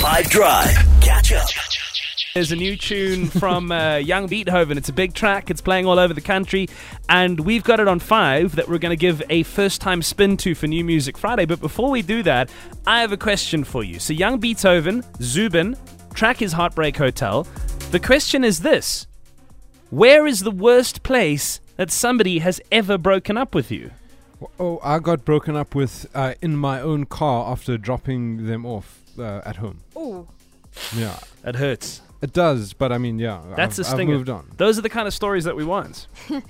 5 Drive. Catch up. There's a new tune from uh, Young Beethoven. It's a big track. It's playing all over the country, and we've got it on five that we're going to give a first-time spin to for New Music Friday. But before we do that, I have a question for you. So, Young Beethoven, Zubin, track is Heartbreak Hotel. The question is this: Where is the worst place that somebody has ever broken up with you? Oh, I got broken up with uh, in my own car after dropping them off uh, at home. Ooh. Yeah, It hurts. it does, but I mean, yeah, That's I've, a I've stinger. moved on. Those are the kind of stories that we want.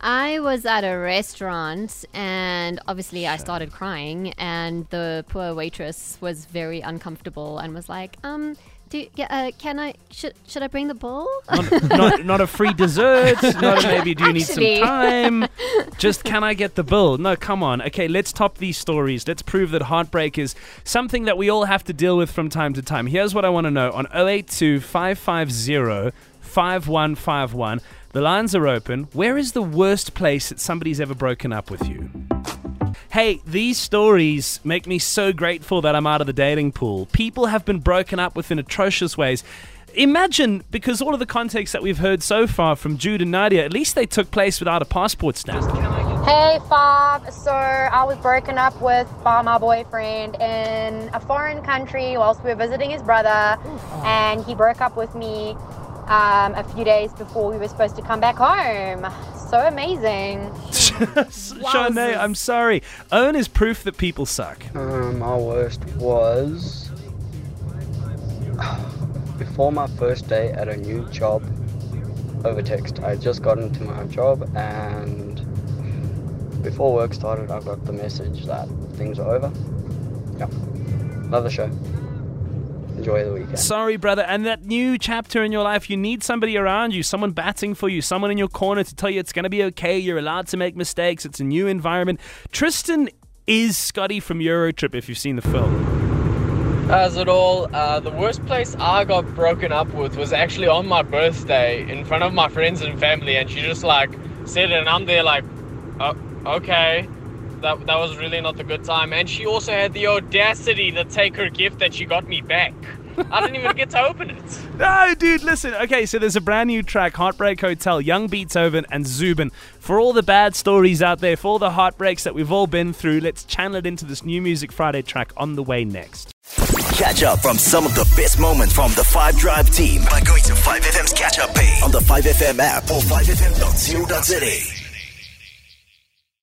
I was at a restaurant and obviously I started crying and the poor waitress was very uncomfortable and was like, um, do uh, can I should should I bring the bowl? Not, not, not a free dessert. Not a maybe do you need some time. Just can I get the bill? No, come on. Okay, let's top these stories. Let's prove that heartbreak is something that we all have to deal with from time to time. Here's what I want to know on 082 550 5151. The lines are open. Where is the worst place that somebody's ever broken up with you? Hey, these stories make me so grateful that I'm out of the dating pool. People have been broken up with in atrocious ways. Imagine, because all of the context that we've heard so far from Jude and Nadia, at least they took place without a passport stamp. Hey, Fob. So I was broken up with by my boyfriend in a foreign country whilst we were visiting his brother, and he broke up with me um, a few days before we were supposed to come back home. So amazing. Shanae, I'm sorry. Owen is proof that people suck. Um, my worst was before my first day at a new job over text. I had just got into my job and before work started, I got the message that things are over. Yeah, love the show. Enjoy the weekend. Sorry, brother. And that new chapter in your life, you need somebody around you, someone batting for you, someone in your corner to tell you it's going to be okay. You're allowed to make mistakes. It's a new environment. Tristan is Scotty from Eurotrip, if you've seen the film. As it all, uh, the worst place I got broken up with was actually on my birthday in front of my friends and family, and she just like said it, and I'm there like, oh, okay. That, that was really not the good time. And she also had the audacity to take her gift that she got me back. I didn't even get to open it. No, dude, listen. Okay, so there's a brand new track, Heartbreak Hotel, Young Beethoven and Zubin. For all the bad stories out there, for all the heartbreaks that we've all been through, let's channel it into this new Music Friday track on the way next. Catch up from some of the best moments from the 5 Drive team by going to 5FM's catch up page on the 5FM app or 5FM.co.za.